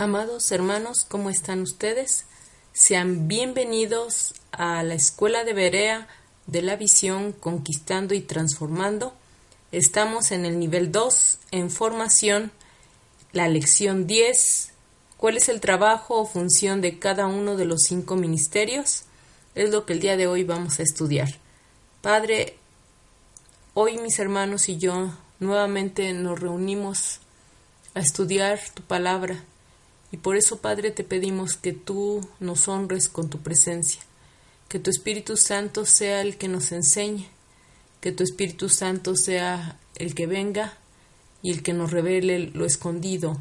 Amados hermanos, ¿cómo están ustedes? Sean bienvenidos a la Escuela de Berea de la Visión Conquistando y Transformando. Estamos en el nivel 2, en formación, la lección 10. ¿Cuál es el trabajo o función de cada uno de los cinco ministerios? Es lo que el día de hoy vamos a estudiar. Padre, hoy mis hermanos y yo nuevamente nos reunimos a estudiar tu palabra y por eso, Padre, te pedimos que tú nos honres con tu presencia, que tu Espíritu Santo sea el que nos enseñe, que tu Espíritu Santo sea el que venga y el que nos revele lo escondido.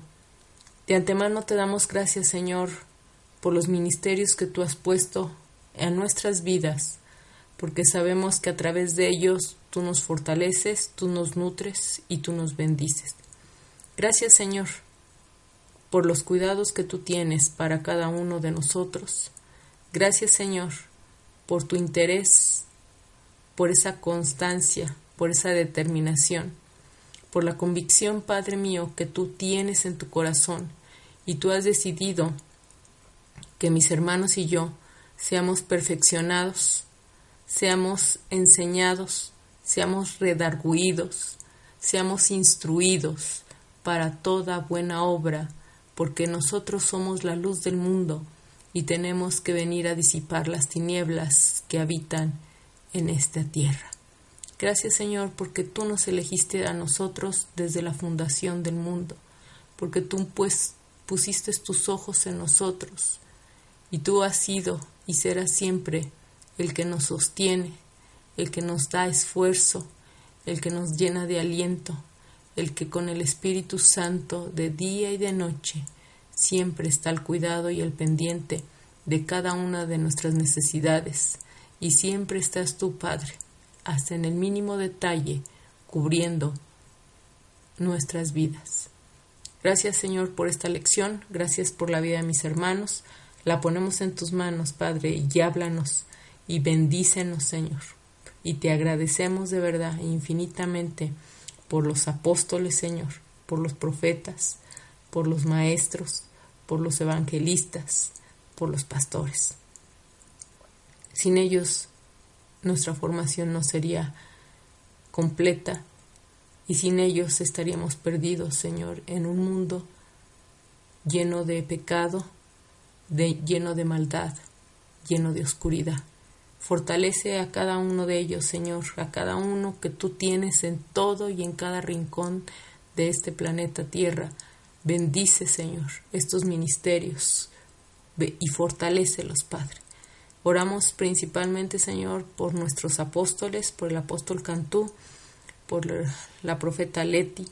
De antemano te damos gracias, Señor, por los ministerios que tú has puesto en nuestras vidas, porque sabemos que a través de ellos tú nos fortaleces, tú nos nutres y tú nos bendices. Gracias, Señor por los cuidados que tú tienes para cada uno de nosotros. Gracias Señor por tu interés, por esa constancia, por esa determinación, por la convicción, Padre mío, que tú tienes en tu corazón y tú has decidido que mis hermanos y yo seamos perfeccionados, seamos enseñados, seamos redarguidos, seamos instruidos para toda buena obra porque nosotros somos la luz del mundo y tenemos que venir a disipar las tinieblas que habitan en esta tierra. Gracias Señor porque tú nos elegiste a nosotros desde la fundación del mundo, porque tú pues pusiste tus ojos en nosotros y tú has sido y serás siempre el que nos sostiene, el que nos da esfuerzo, el que nos llena de aliento, el que con el Espíritu Santo de día y de noche siempre está al cuidado y al pendiente de cada una de nuestras necesidades, y siempre estás tú, Padre, hasta en el mínimo detalle, cubriendo nuestras vidas. Gracias, Señor, por esta lección, gracias por la vida de mis hermanos. La ponemos en tus manos, Padre, y háblanos y bendícenos, Señor. Y te agradecemos de verdad infinitamente por los apóstoles, Señor, por los profetas, por los maestros, por los evangelistas, por los pastores. Sin ellos nuestra formación no sería completa y sin ellos estaríamos perdidos, Señor, en un mundo lleno de pecado, de, lleno de maldad, lleno de oscuridad. Fortalece a cada uno de ellos, Señor, a cada uno que tú tienes en todo y en cada rincón de este planeta Tierra. Bendice, Señor, estos ministerios y fortalécelos, Padre. Oramos principalmente, Señor, por nuestros apóstoles, por el apóstol Cantú, por la profeta Leti,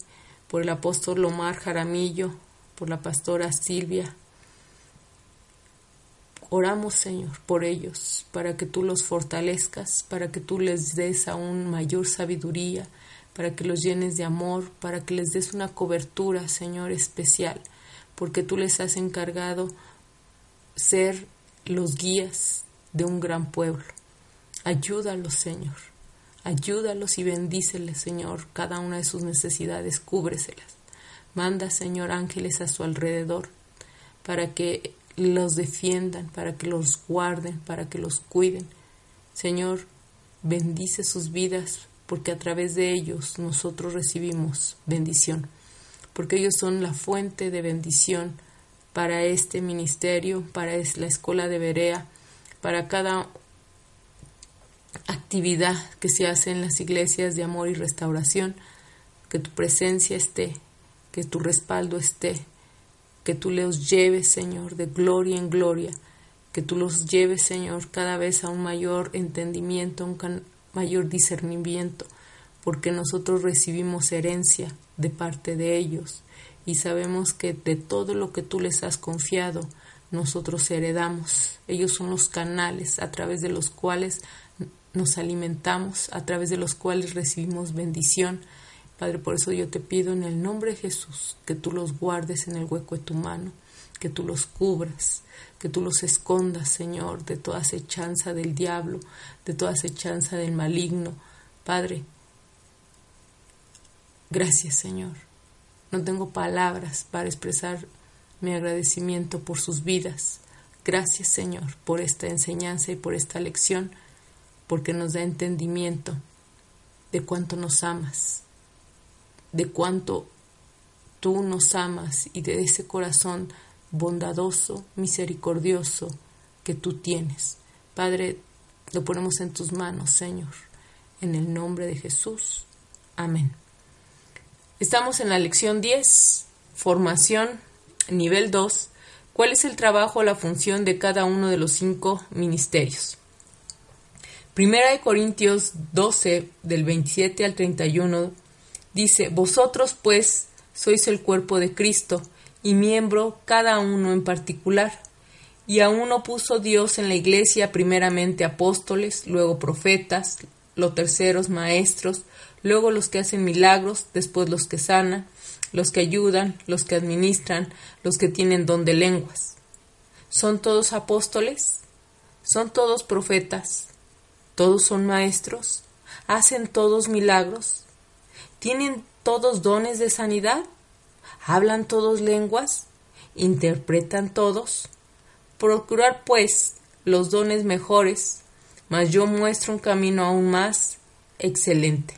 por el apóstol Lomar Jaramillo, por la pastora Silvia, Oramos, Señor, por ellos, para que tú los fortalezcas, para que tú les des aún mayor sabiduría, para que los llenes de amor, para que les des una cobertura, Señor, especial, porque tú les has encargado ser los guías de un gran pueblo. Ayúdalos, Señor. Ayúdalos y bendíceles, Señor, cada una de sus necesidades, cúbreselas. Manda, Señor, ángeles a su alrededor, para que los defiendan, para que los guarden, para que los cuiden. Señor, bendice sus vidas, porque a través de ellos nosotros recibimos bendición, porque ellos son la fuente de bendición para este ministerio, para la escuela de Berea, para cada actividad que se hace en las iglesias de amor y restauración, que tu presencia esté, que tu respaldo esté, que tú los lleves, Señor, de gloria en gloria, que tú los lleves, Señor, cada vez a un mayor entendimiento, a un mayor discernimiento, porque nosotros recibimos herencia de parte de ellos. Y sabemos que de todo lo que tú les has confiado, nosotros heredamos. Ellos son los canales a través de los cuales nos alimentamos, a través de los cuales recibimos bendición, Padre, por eso yo te pido en el nombre de Jesús que tú los guardes en el hueco de tu mano, que tú los cubras, que tú los escondas, Señor, de toda acechanza del diablo, de toda acechanza del maligno. Padre, gracias, Señor. No tengo palabras para expresar mi agradecimiento por sus vidas. Gracias Señor por esta enseñanza y por esta lección, porque nos da entendimiento de cuánto nos amas, de cuánto tú nos amas y de ese corazón bondadoso, misericordioso que tú tienes. Padre, lo ponemos en tus manos, Señor, en el nombre de Jesús. Amén. Estamos en la lección 10, formación, nivel 2. ¿Cuál es el trabajo o la función de cada uno de los cinco ministerios? Primera de Corintios 12, del 27 al 31, dice, Vosotros pues sois el cuerpo de Cristo y miembro cada uno en particular. Y a uno puso Dios en la iglesia primeramente apóstoles, luego profetas, los terceros maestros, luego los que hacen milagros, después los que sanan, los que ayudan, los que administran, los que tienen don de lenguas. ¿Son todos apóstoles? ¿Son todos profetas? ¿Todos son maestros? ¿Hacen todos milagros? ¿Tienen todos dones de sanidad? ¿Hablan todos lenguas? ¿Interpretan todos? Procurar, pues, los dones mejores, mas yo muestro un camino aún más excelente.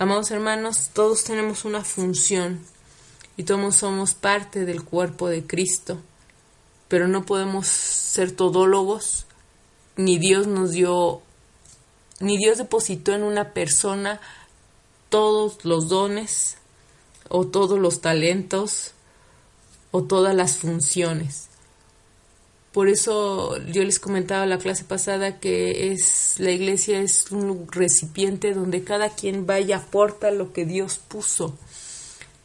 Amados hermanos, todos tenemos una función y todos somos parte del cuerpo de Cristo, pero no podemos ser todólogos, ni Dios nos dio, ni Dios depositó en una persona todos los dones o todos los talentos o todas las funciones. Por eso yo les comentaba la clase pasada que es la iglesia es un recipiente donde cada quien vaya aporta lo que Dios puso.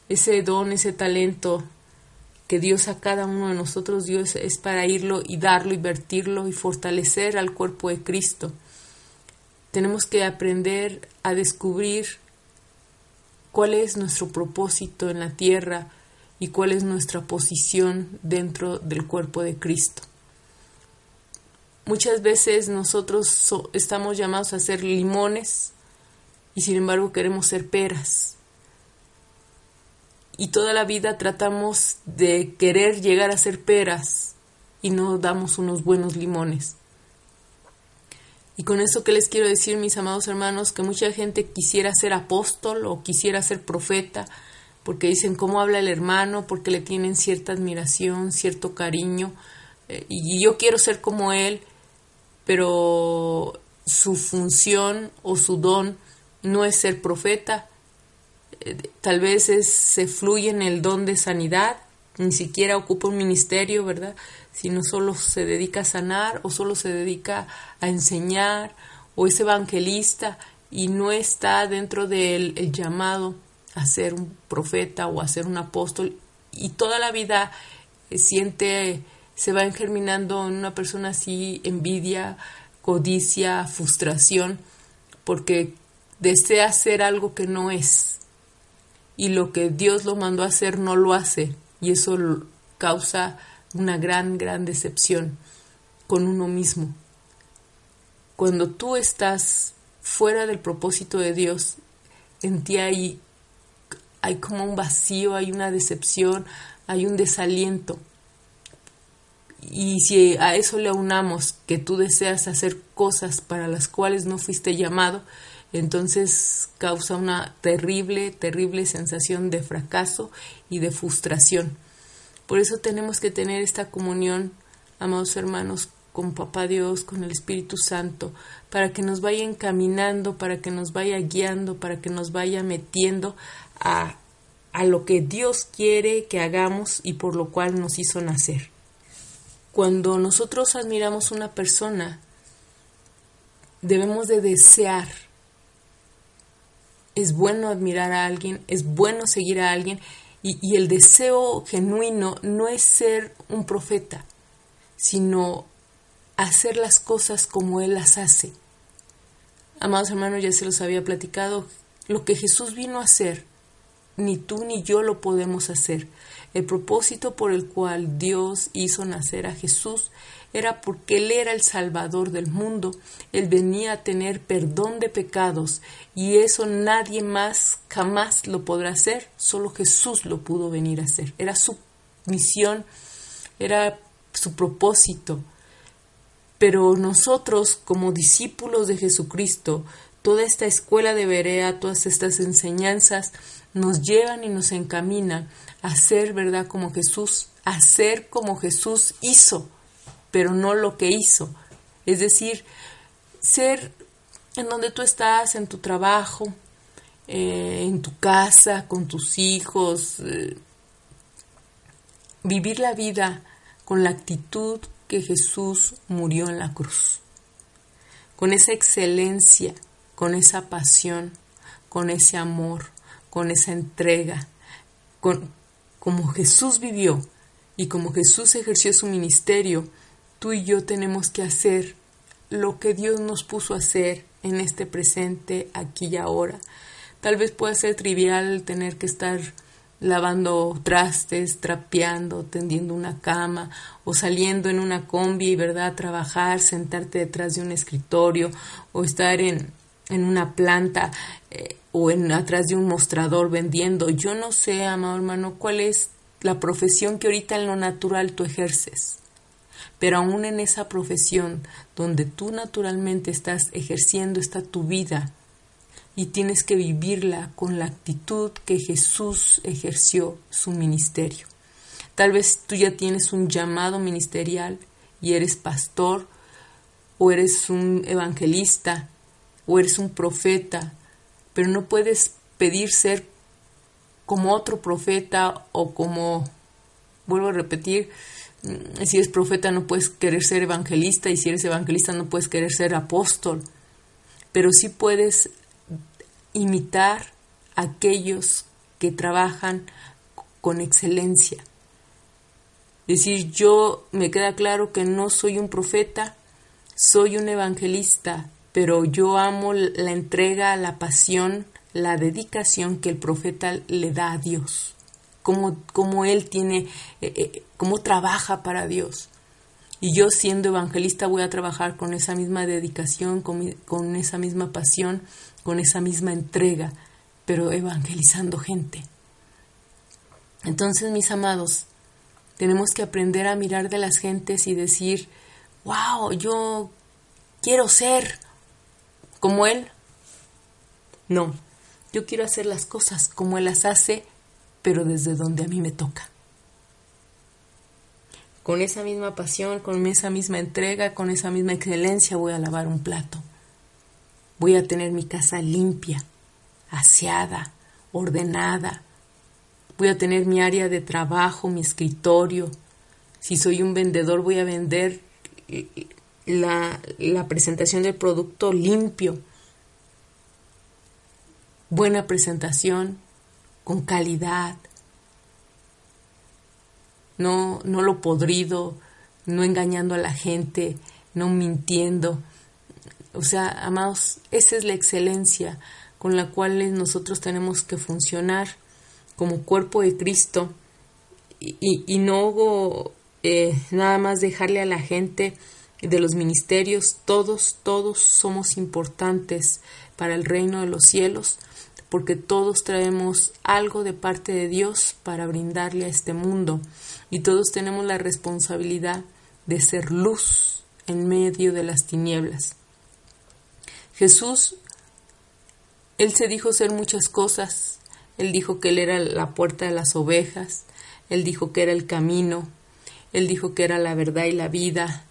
Ese don, ese talento que Dios a cada uno de nosotros Dios es para irlo y darlo y vertirlo y fortalecer al cuerpo de Cristo. Tenemos que aprender a descubrir cuál es nuestro propósito en la tierra y cuál es nuestra posición dentro del cuerpo de Cristo. Muchas veces nosotros estamos llamados a ser limones y sin embargo queremos ser peras. Y toda la vida tratamos de querer llegar a ser peras y no damos unos buenos limones. Y con eso que les quiero decir, mis amados hermanos, que mucha gente quisiera ser apóstol o quisiera ser profeta, porque dicen cómo habla el hermano, porque le tienen cierta admiración, cierto cariño, eh, y yo quiero ser como él, pero su función o su don no es ser profeta, eh, tal vez se fluye en el don de sanidad, ni siquiera ocupa un ministerio, ¿verdad? Sino solo se dedica a sanar o solo se dedica a enseñar o es evangelista y no está dentro del llamado a ser un profeta o a ser un apóstol. Y toda la vida eh, siente, se va engerminando en una persona así envidia, codicia, frustración, porque desea hacer algo que no es. Y lo que Dios lo mandó a hacer no lo hace. Y eso causa una gran, gran decepción con uno mismo. Cuando tú estás fuera del propósito de Dios, en ti hay, hay como un vacío, hay una decepción, hay un desaliento. Y si a eso le aunamos que tú deseas hacer cosas para las cuales no fuiste llamado, entonces causa una terrible, terrible sensación de fracaso y de frustración. Por eso tenemos que tener esta comunión, amados hermanos, con Papá Dios, con el Espíritu Santo, para que nos vaya encaminando, para que nos vaya guiando, para que nos vaya metiendo a, a lo que Dios quiere que hagamos y por lo cual nos hizo nacer. Cuando nosotros admiramos una persona, debemos de desear es bueno admirar a alguien, es bueno seguir a alguien y, el deseo genuino no es ser un profeta, sino hacer las cosas como Él las hace. Amados hermanos, ya se los había platicado, lo que Jesús vino a hacer, ni tú ni yo lo podemos hacer. El propósito por el cual Dios hizo nacer a Jesús era porque Él era el Salvador del mundo, Él venía a tener perdón de pecados y eso nadie más jamás lo podrá hacer, solo Jesús lo pudo venir a hacer. Era su misión, era su propósito. Pero nosotros como discípulos de Jesucristo, toda esta escuela de Berea, todas estas enseñanzas nos llevan y nos encaminan a ser, ¿verdad?, como Jesús, a ser como Jesús hizo, pero no lo que hizo. Es decir, ser en donde tú estás, en tu trabajo, eh, en tu casa, con tus hijos, eh, vivir la vida con la actitud que Jesús murió en la cruz, con esa excelencia, con esa pasión, con ese amor, con esa entrega, con, como Jesús vivió y como Jesús ejerció su ministerio, tú y yo tenemos que hacer lo que Dios nos puso a hacer en este presente, aquí y ahora. Tal vez pueda ser trivial tener que estar lavando trastes, trapeando, tendiendo una cama o saliendo en una combi, ¿verdad? Trabajar, sentarte detrás de un escritorio o estar en, en una planta eh, o en atrás de un mostrador vendiendo. Yo no sé, amado hermano, cuál es la profesión que ahorita en lo natural tú ejerces. Pero aún en esa profesión donde tú naturalmente estás ejerciendo está tu vida y tienes que vivirla con la actitud que Jesús ejerció su ministerio. Tal vez tú ya tienes un llamado ministerial y eres pastor o eres un evangelista o eres un profeta, pero no puedes pedir ser como otro profeta o como, vuelvo a repetir, si eres profeta no puedes querer ser evangelista y si eres evangelista no puedes querer ser apóstol, pero sí puedes imitar a aquellos que trabajan con excelencia. Es decir, yo me queda claro que no soy un profeta, soy un evangelista, pero yo amo la entrega, la pasión, la dedicación que el profeta le da a Dios, cómo, él tiene, eh, eh, cómo trabaja para Dios. Y yo siendo evangelista voy a trabajar con esa misma dedicación, con esa misma pasión, con esa misma entrega, pero evangelizando gente. Entonces, mis amados, tenemos que aprender a mirar de las gentes y decir, wow, yo quiero ser como Él. No, yo quiero hacer las cosas como Él las hace, pero desde donde a mí me toca. Con esa misma pasión, con esa misma entrega, con esa misma excelencia voy a lavar un plato. Voy a tener mi casa limpia, aseada, ordenada. Voy a tener mi área de trabajo, mi escritorio. Si soy un vendedor, voy a vender la, la presentación del producto limpio. Buena presentación, con calidad. No, no lo podrido, no engañando a la gente, no mintiendo. O sea, amados, esa es la excelencia con la cual nosotros tenemos que funcionar como cuerpo de Cristo. Y, no eh, nada más dejarle a la gente de los ministerios, todos, todos somos importantes para el reino de los cielos, porque todos traemos algo de parte de Dios para brindarle a este mundo y todos tenemos la responsabilidad de ser luz en medio de las tinieblas. Jesús, Él se dijo ser muchas cosas. Él dijo que Él era la puerta de las ovejas. Él dijo que era el camino. Él dijo que era la verdad y la vida.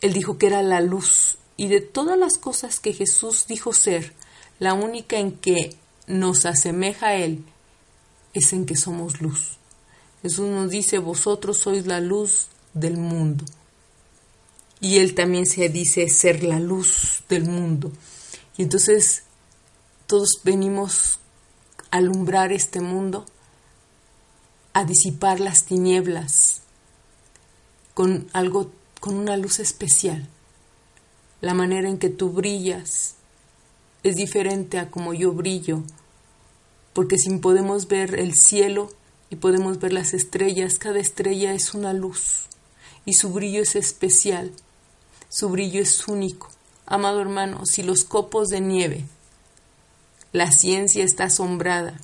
Él dijo que era la luz. Y de todas las cosas que Jesús dijo ser, la única en que nos asemeja a Él es en que somos luz. Jesús nos dice, vosotros sois la luz del mundo. Y Él también se dice ser la luz del mundo. Y entonces todos venimos a alumbrar este mundo, a disipar las tinieblas con algo, con una luz especial. La manera en que tú brillas es diferente a como yo brillo, porque si podemos ver el cielo y podemos ver las estrellas. Cada estrella es una luz y su brillo es especial, su brillo es único. Amado hermano, si los copos de nieve, la ciencia está asombrada,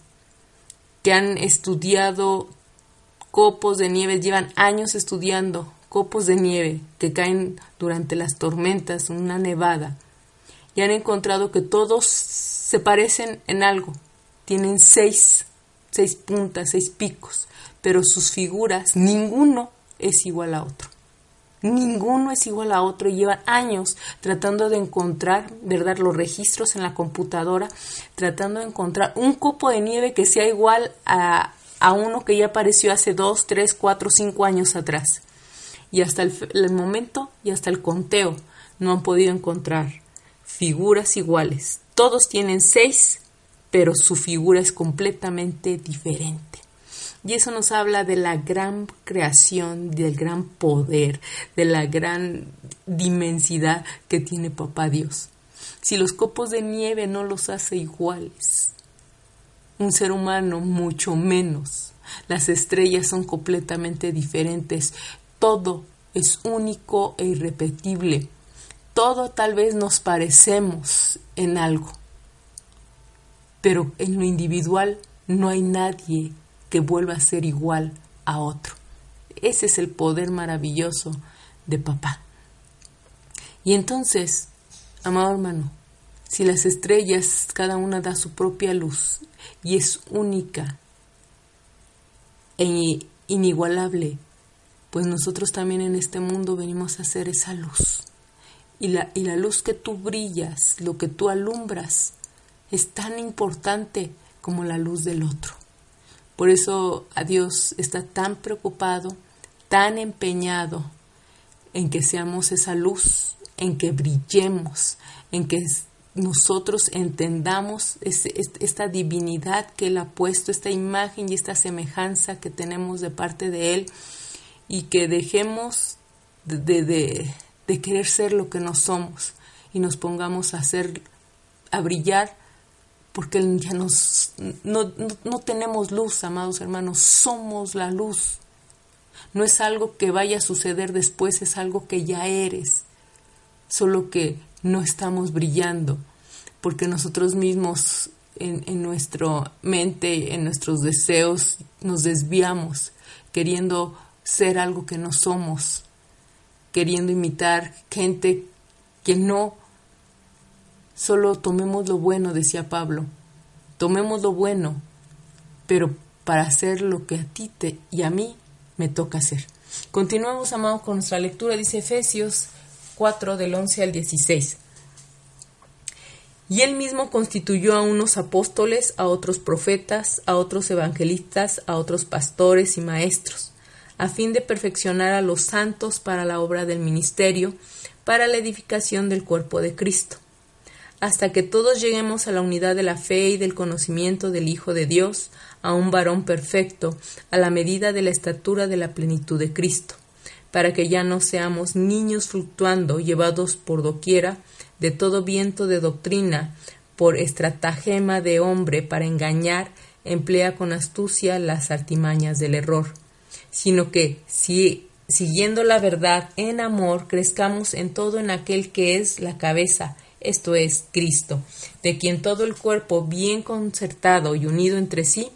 que han estudiado copos de nieve, llevan años estudiando copos de nieve que caen durante las tormentas, una nevada, y han encontrado que todos se parecen en algo. Tienen seis, seis puntas, seis picos, pero sus figuras, ninguno es igual a otro. Ninguno es igual a otro y llevan años tratando de encontrar, ¿verdad?, los registros en la computadora, tratando de encontrar un copo de nieve que sea igual a, a uno que ya apareció hace dos, tres, cuatro, cinco años atrás. Y hasta el, el momento y hasta el conteo no han podido encontrar figuras iguales. Todos tienen seis, pero su figura es completamente diferente. Y eso nos habla de la gran creación, del gran poder, de la gran dimensidad que tiene Papá Dios. Si los copos de nieve no los hace iguales, un ser humano mucho menos. Las estrellas son completamente diferentes. Todo es único e irrepetible. Todo tal vez nos parecemos en algo. Pero en lo individual no hay nadie que vuelva a ser igual a otro. Ese es el poder maravilloso de papá. Y entonces, amado hermano, si las estrellas cada una da su propia luz y es única e inigualable, pues nosotros también en este mundo venimos a hacer esa luz. Y la, y la luz que tú brillas, lo que tú alumbras, es tan importante como la luz del otro. Por eso a Dios está tan preocupado, tan empeñado en que seamos esa luz, en que brillemos, en que nosotros entendamos esta divinidad que Él ha puesto, esta imagen y esta semejanza que tenemos de parte de Él y que dejemos de, querer ser lo que no somos y nos pongamos a hacer, a brillar porque ya nos, no, no, tenemos luz, amados hermanos, somos la luz. No es algo que vaya a suceder después, es algo que ya eres, solo que no estamos brillando, porque nosotros mismos en, en nuestra mente, en nuestros deseos, nos desviamos, queriendo ser algo que no somos, queriendo imitar gente que no Solo tomemos lo bueno, decía Pablo. Tomemos lo bueno, pero para hacer lo que a ti te, y a mí me toca hacer. Continuamos, amados, con nuestra lectura. Dice Efesios 4 del 11 al 16. Y él mismo constituyó a unos apóstoles, a otros profetas, a otros evangelistas, a otros pastores y maestros, a fin de perfeccionar a los santos para la obra del ministerio, para la edificación del cuerpo de Cristo hasta que todos lleguemos a la unidad de la fe y del conocimiento del Hijo de Dios, a un varón perfecto, a la medida de la estatura de la plenitud de Cristo, para que ya no seamos niños fluctuando, llevados por doquiera, de todo viento de doctrina, por estratagema de hombre para engañar, emplea con astucia las artimañas del error, sino que, si siguiendo la verdad en amor, crezcamos en todo en aquel que es la cabeza, esto es Cristo, de quien todo el cuerpo bien concertado y unido entre sí,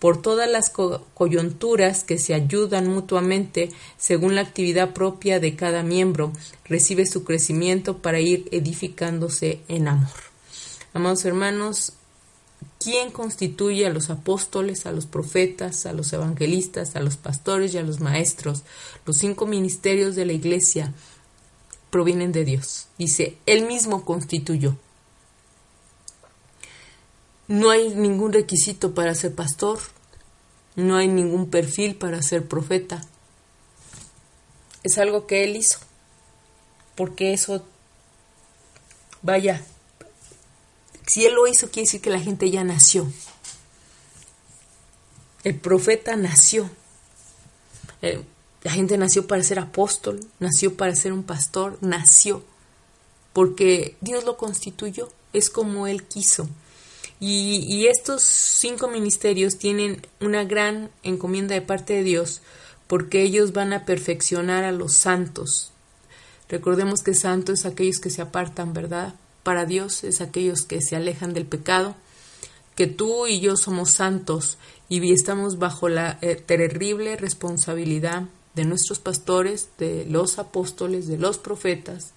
por todas las coyunturas que se ayudan mutuamente según la actividad propia de cada miembro, recibe su crecimiento para ir edificándose en amor. Amados hermanos, ¿quién constituye a los apóstoles, a los profetas, a los evangelistas, a los pastores y a los maestros, los cinco ministerios de la Iglesia, provienen de Dios. Dice, Él mismo constituyó. No hay ningún requisito para ser pastor, no hay ningún perfil para ser profeta. Es algo que Él hizo, porque eso, vaya, si Él lo hizo, quiere decir que la gente ya nació. El profeta nació. Eh, la gente nació para ser apóstol, nació para ser un pastor, nació porque Dios lo constituyó, es como Él quiso. Y, estos cinco ministerios tienen una gran encomienda de parte de Dios porque ellos van a perfeccionar a los santos. Recordemos que santos es aquellos que se apartan, ¿verdad? Para Dios es aquellos que se alejan del pecado, que tú y yo somos santos y estamos bajo la eh, terrible responsabilidad de nuestros pastores, de los apóstoles, de los profetas,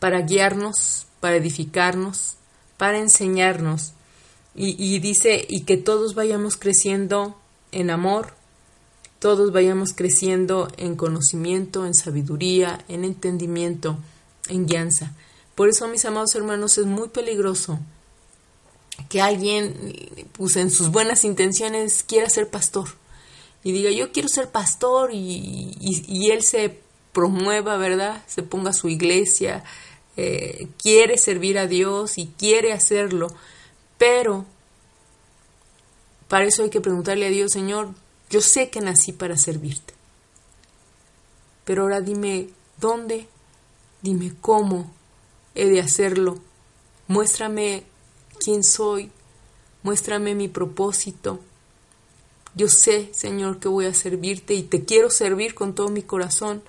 para guiarnos, para edificarnos, para enseñarnos. Y, dice, y que todos vayamos creciendo en amor, todos vayamos creciendo en conocimiento, en sabiduría, en entendimiento, en guianza. Por eso, mis amados hermanos, es muy peligroso que alguien, pues en sus buenas intenciones, quiera ser pastor y diga, yo quiero ser pastor y, y, él se promueva, ¿verdad? Se ponga su iglesia, eh, quiere servir a Dios y quiere hacerlo, pero para eso hay que preguntarle a Dios, Señor, yo sé que nací para servirte, pero ahora dime dónde, dime cómo he de hacerlo, muéstrame quién soy, muéstrame mi propósito. Yo sé, Señor, que voy a servirte y te quiero servir con todo mi corazón,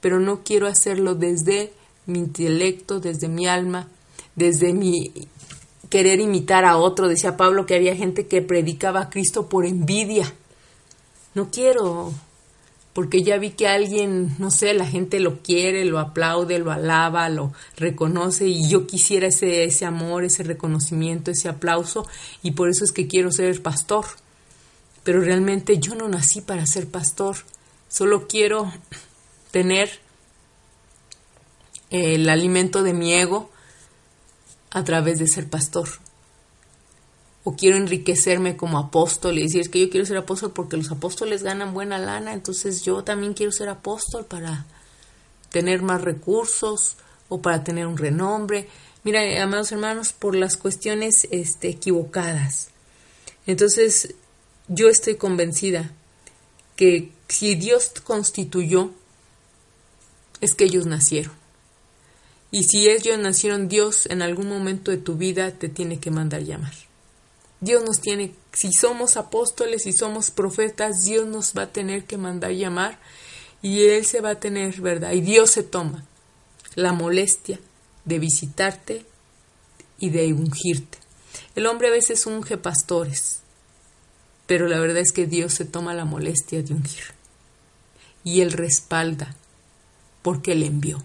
pero no quiero hacerlo desde mi intelecto, desde mi alma, desde mi querer imitar a otro. Decía Pablo que había gente que predicaba a Cristo por envidia. No quiero, porque ya vi que alguien, no sé, la gente lo quiere, lo aplaude, lo alaba, lo reconoce y yo quisiera ese, ese amor, ese reconocimiento, ese aplauso y por eso es que quiero ser pastor. Pero realmente yo no nací para ser pastor, solo quiero tener el alimento de mi ego a través de ser pastor. O quiero enriquecerme como apóstol y decir que yo quiero ser apóstol porque los apóstoles ganan buena lana, entonces yo también quiero ser apóstol para tener más recursos o para tener un renombre. Mira, amados hermanos, por las cuestiones este, equivocadas. Entonces, yo estoy convencida que si Dios constituyó, es que ellos nacieron. Y si ellos nacieron, Dios en algún momento de tu vida te tiene que mandar llamar. Dios nos tiene, si somos apóstoles, si somos profetas, Dios nos va a tener que mandar llamar y Él se va a tener, ¿verdad? Y Dios se toma la molestia de visitarte y de ungirte. El hombre a veces unge pastores, pero la verdad es que Dios se toma la molestia de ungir. Y Él respalda porque Él envió.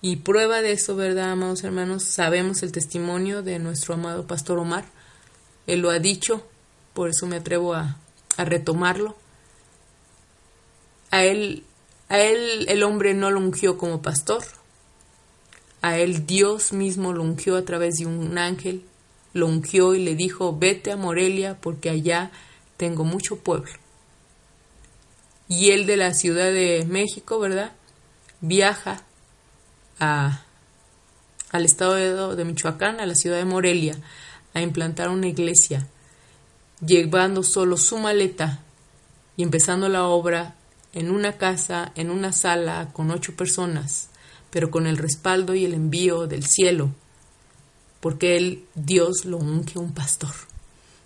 Y prueba de eso, ¿verdad, amados hermanos? Sabemos el testimonio de nuestro amado pastor Omar. Él lo ha dicho, por eso me atrevo a, a retomarlo. A él, a él el hombre no lo ungió como pastor. A él Dios mismo lo ungió a través de un ángel. Lo ungió y le dijo, vete a Morelia porque allá tengo mucho pueblo. Y él de la Ciudad de México, ¿verdad? Viaja al estado de, Michoacán, a la ciudad de Morelia, a implantar una iglesia, llevando solo su maleta y empezando la obra en una casa, en una sala, con ocho personas, pero con el respaldo y el envío del cielo, porque él, Dios, lo unge un pastor.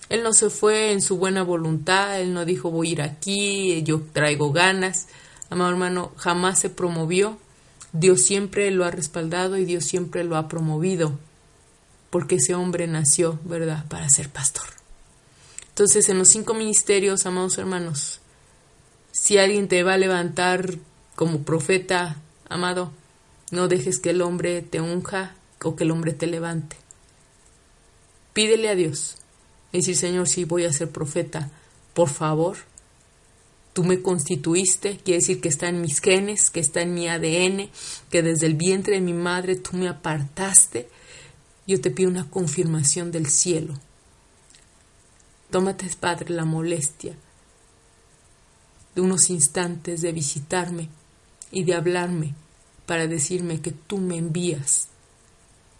Él no se fue en su buena voluntad, él no dijo voy a ir aquí, yo traigo ganas. Amado hermano, jamás se promovió Dios siempre lo ha respaldado y Dios siempre lo ha promovido, porque ese hombre nació, ¿verdad?, para ser pastor. Entonces, en los cinco ministerios, amados hermanos, si alguien te va a levantar como profeta, amado, no dejes que el hombre te unja o que el hombre te levante. Pídele a Dios. Decir, Señor, si voy a ser profeta, por favor, tú me constituiste, quiere decir que está en mis genes, que está en mi ADN, que desde el vientre de mi madre tú me apartaste. Yo te pido una confirmación del cielo. Tómate, Padre, la molestia de unos instantes de visitarme y de hablarme para decirme que tú me envías,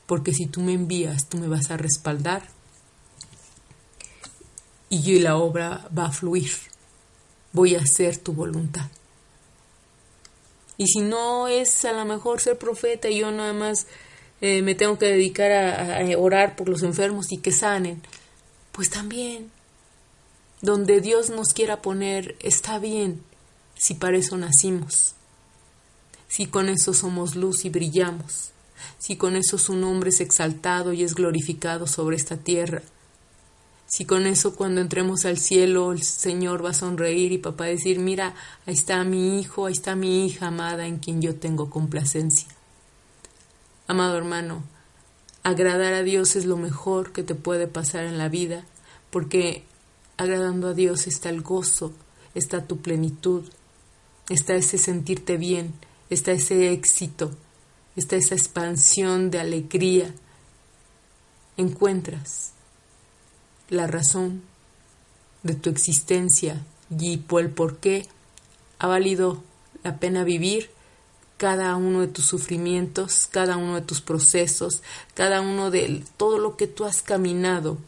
porque si tú me envías, tú me vas a respaldar y la obra va a fluir voy a hacer tu voluntad. Y si no es a lo mejor ser profeta y yo nada más eh, me tengo que dedicar a orar por los enfermos y que sanen. Pues también, donde Dios nos quiera poner, está bien, si para eso nacimos, si con eso somos luz y brillamos, si con eso su nombre es exaltado y es glorificado sobre esta tierra, si con eso cuando entremos al cielo el Señor va a sonreír y papá decir, mira, ahí está mi hijo, ahí está mi hija amada en quien yo tengo complacencia. Amado hermano, agradar a Dios es lo mejor que te puede pasar en la vida, porque agradando a Dios está el gozo, está tu plenitud, está ese sentirte bien, está ese éxito, está esa expansión de alegría. Encuentras la razón de tu existencia y por el por qué ha valido la pena vivir cada uno de tus sufrimientos, cada uno de tus procesos, cada uno de todo lo que tú has caminado.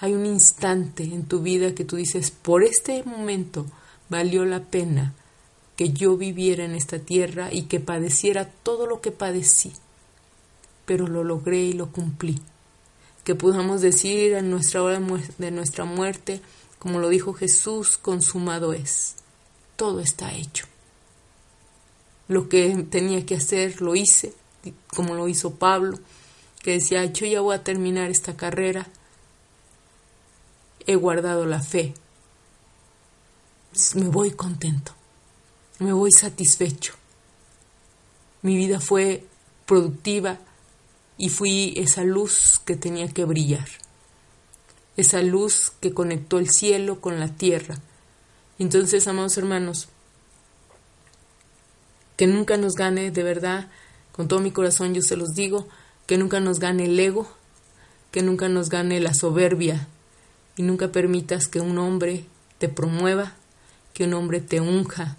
Hay un instante en tu vida que tú dices, por este momento valió la pena que yo viviera en esta tierra y que padeciera todo lo que padecí, pero lo logré y lo cumplí. Que podamos decir en nuestra hora de nuestra muerte, como lo dijo Jesús, consumado es. Todo está hecho. Lo que tenía que hacer lo hice, como lo hizo Pablo, que decía, yo ya voy a terminar esta carrera, he guardado la fe, me voy contento me voy satisfecho. Mi vida fue productiva y fui esa luz que tenía que brillar, esa luz que conectó el cielo con la tierra. Entonces, amados hermanos, que nunca nos gane, de verdad, con todo mi corazón yo se los digo, que nunca nos gane el ego, que nunca nos gane la soberbia y nunca permitas que un hombre te promueva, que un hombre te unja,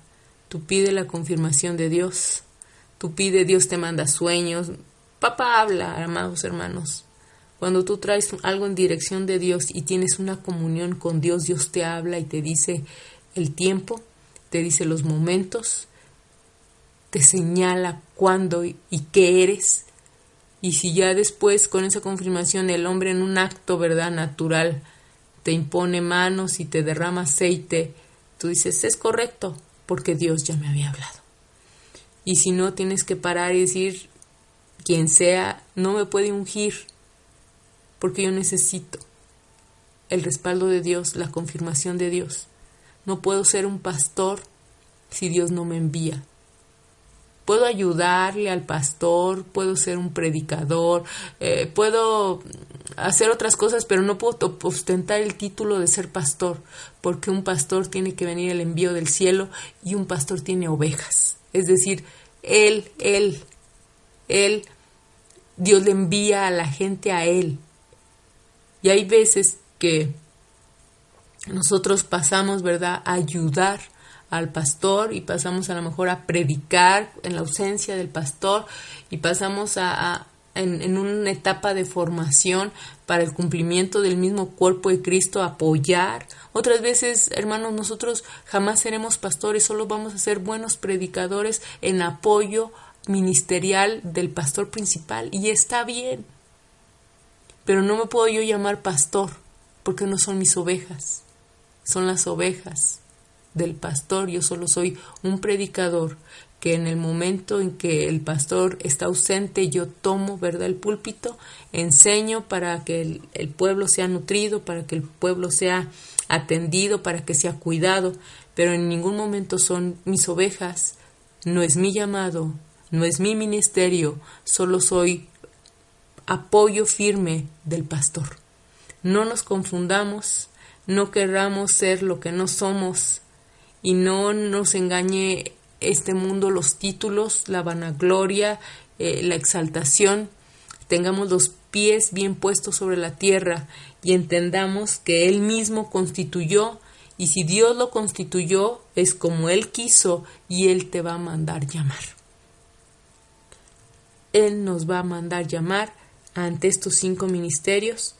Tú pide la confirmación de Dios. Tú pide, Dios te manda sueños. Papá habla, amados hermanos. Cuando tú traes algo en dirección de Dios y tienes una comunión con Dios, Dios te habla y te dice el tiempo, te dice los momentos, te señala cuándo y, qué eres. Y si ya después con esa confirmación el hombre en un acto, ¿verdad?, natural, te impone manos y te derrama aceite, tú dices, es correcto, porque Dios ya me había hablado. Y si no, tienes que parar y decir, quien sea, no me puede ungir, porque yo necesito el respaldo de Dios, la confirmación de Dios. No puedo ser un pastor si Dios no me envía. Puedo ayudarle al pastor, puedo ser un predicador, eh, puedo hacer otras cosas, pero no puedo ostentar el título de ser pastor, porque un pastor tiene que venir el envío del cielo y un pastor tiene ovejas. Es decir, él, él, él, Dios le envía a la gente a él. Y hay veces que nosotros pasamos, ¿verdad?, a ayudar al pastor y pasamos a lo mejor a predicar en la ausencia del pastor y pasamos a, en, una etapa de formación para el cumplimiento del mismo cuerpo de Cristo, apoyar. Otras veces, hermanos, nosotros jamás seremos pastores, solo vamos a ser buenos predicadores en apoyo ministerial del pastor principal y está bien. Pero no me puedo yo llamar pastor porque no son mis ovejas, son las ovejas del pastor, yo solo soy un predicador que en el momento en que el pastor está ausente yo tomo, ¿verdad?, el púlpito, enseño para que el, pueblo sea nutrido, para que el pueblo sea atendido, para que sea cuidado, pero en ningún momento son mis ovejas, no es mi llamado, no es mi ministerio, solo soy apoyo firme del pastor. No nos confundamos, no querramos ser lo que no somos y no nos engañe este mundo los títulos, la vanagloria, eh, la exaltación, tengamos los pies bien puestos sobre la tierra y entendamos que Él mismo constituyó y si Dios lo constituyó es como Él quiso y Él te va a mandar llamar. Él nos va a mandar llamar ante estos cinco ministerios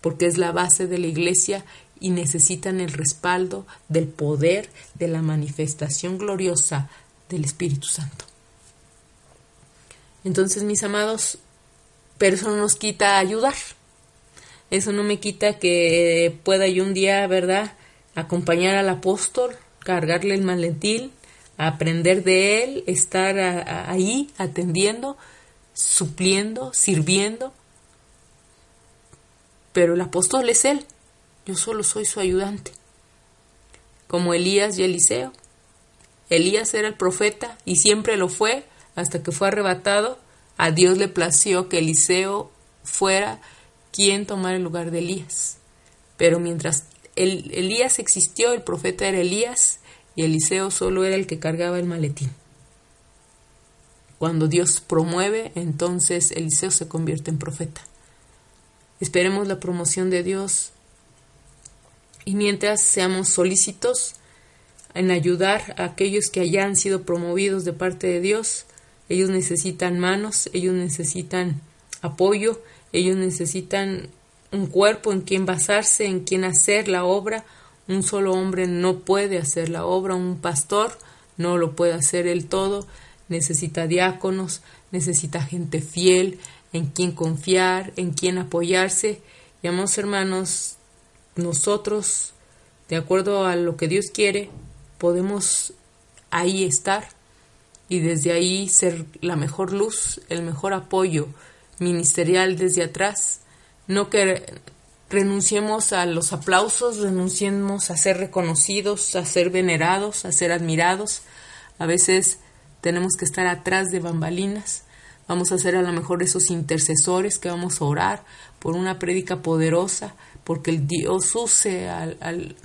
porque es la base de la iglesia y necesitan el respaldo del poder de la manifestación gloriosa del Espíritu Santo. Entonces, mis amados, pero eso no nos quita ayudar. Eso no me quita que pueda yo un día, ¿verdad?, acompañar al apóstol, cargarle el maletín, aprender de él, estar ahí atendiendo, supliendo, sirviendo. Pero el apóstol es él, yo solo soy su ayudante. Como Elías y Eliseo. Elías era el profeta y siempre lo fue hasta que fue arrebatado. A Dios le plació que Eliseo fuera quien tomara el lugar de Elías. Pero mientras Elías existió, el profeta era Elías y Eliseo solo era el que cargaba el maletín. Cuando Dios promueve, entonces Eliseo se convierte en profeta. Esperemos la promoción de Dios y mientras seamos solícitos en ayudar a aquellos que hayan sido promovidos de parte de Dios, ellos necesitan manos, ellos necesitan apoyo, ellos necesitan un cuerpo en quien basarse, en quien hacer la obra. Un solo hombre no puede hacer la obra, un pastor no lo puede hacer el todo. Necesita diáconos, necesita gente fiel, en quien confiar, en quien apoyarse. Y amados hermanos, nosotros, de acuerdo a lo que Dios quiere, podemos ahí estar y desde ahí ser la mejor luz, el mejor apoyo ministerial desde atrás. No que renunciemos a los aplausos, renunciemos a ser reconocidos, a ser venerados, a ser admirados. A veces tenemos que estar atrás de bambalinas. Vamos a ser a lo mejor esos intercesores que vamos a orar por una prédica poderosa, porque el Dios use al, al,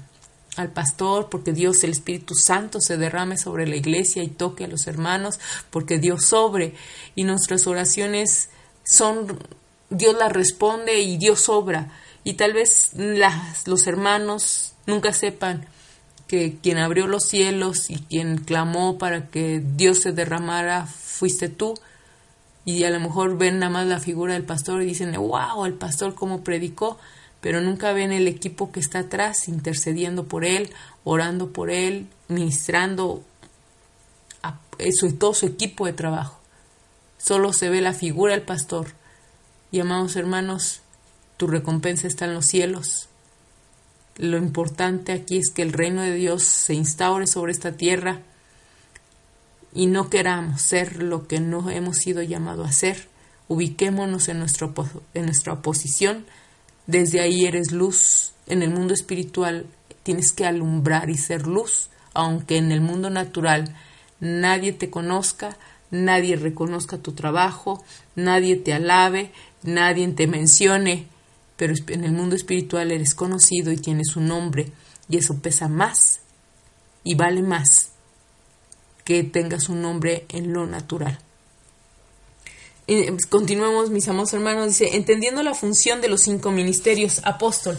al, pastor, porque Dios, el Espíritu Santo, se derrame sobre la iglesia y toque a los hermanos, porque Dios sobre y nuestras oraciones son, Dios las responde y Dios obra. Y tal vez las, los hermanos nunca sepan que quien abrió los cielos y quien clamó para que Dios se derramara fuiste tú. Y a lo mejor ven nada más la figura del pastor y dicen, wow, el pastor cómo predicó pero nunca ven el equipo que está atrás intercediendo por él, orando por él, ministrando a y todo su equipo de trabajo. Solo se ve la figura del pastor. Y amados hermanos, tu recompensa está en los cielos. Lo importante aquí es que el reino de Dios se instaure sobre esta tierra y no queramos ser lo que no hemos sido llamados a ser. Ubiquémonos en, en nuestra posición desde ahí eres luz. En el mundo espiritual tienes que alumbrar y ser luz, aunque en el mundo natural nadie te conozca, nadie reconozca tu trabajo, nadie te alabe, nadie te mencione, pero en el mundo espiritual eres conocido y tienes un nombre, y eso pesa más y vale más que tengas un nombre en lo natural. Pues, continuemos, mis amados hermanos, dice, entendiendo la función de los cinco ministerios, apóstol.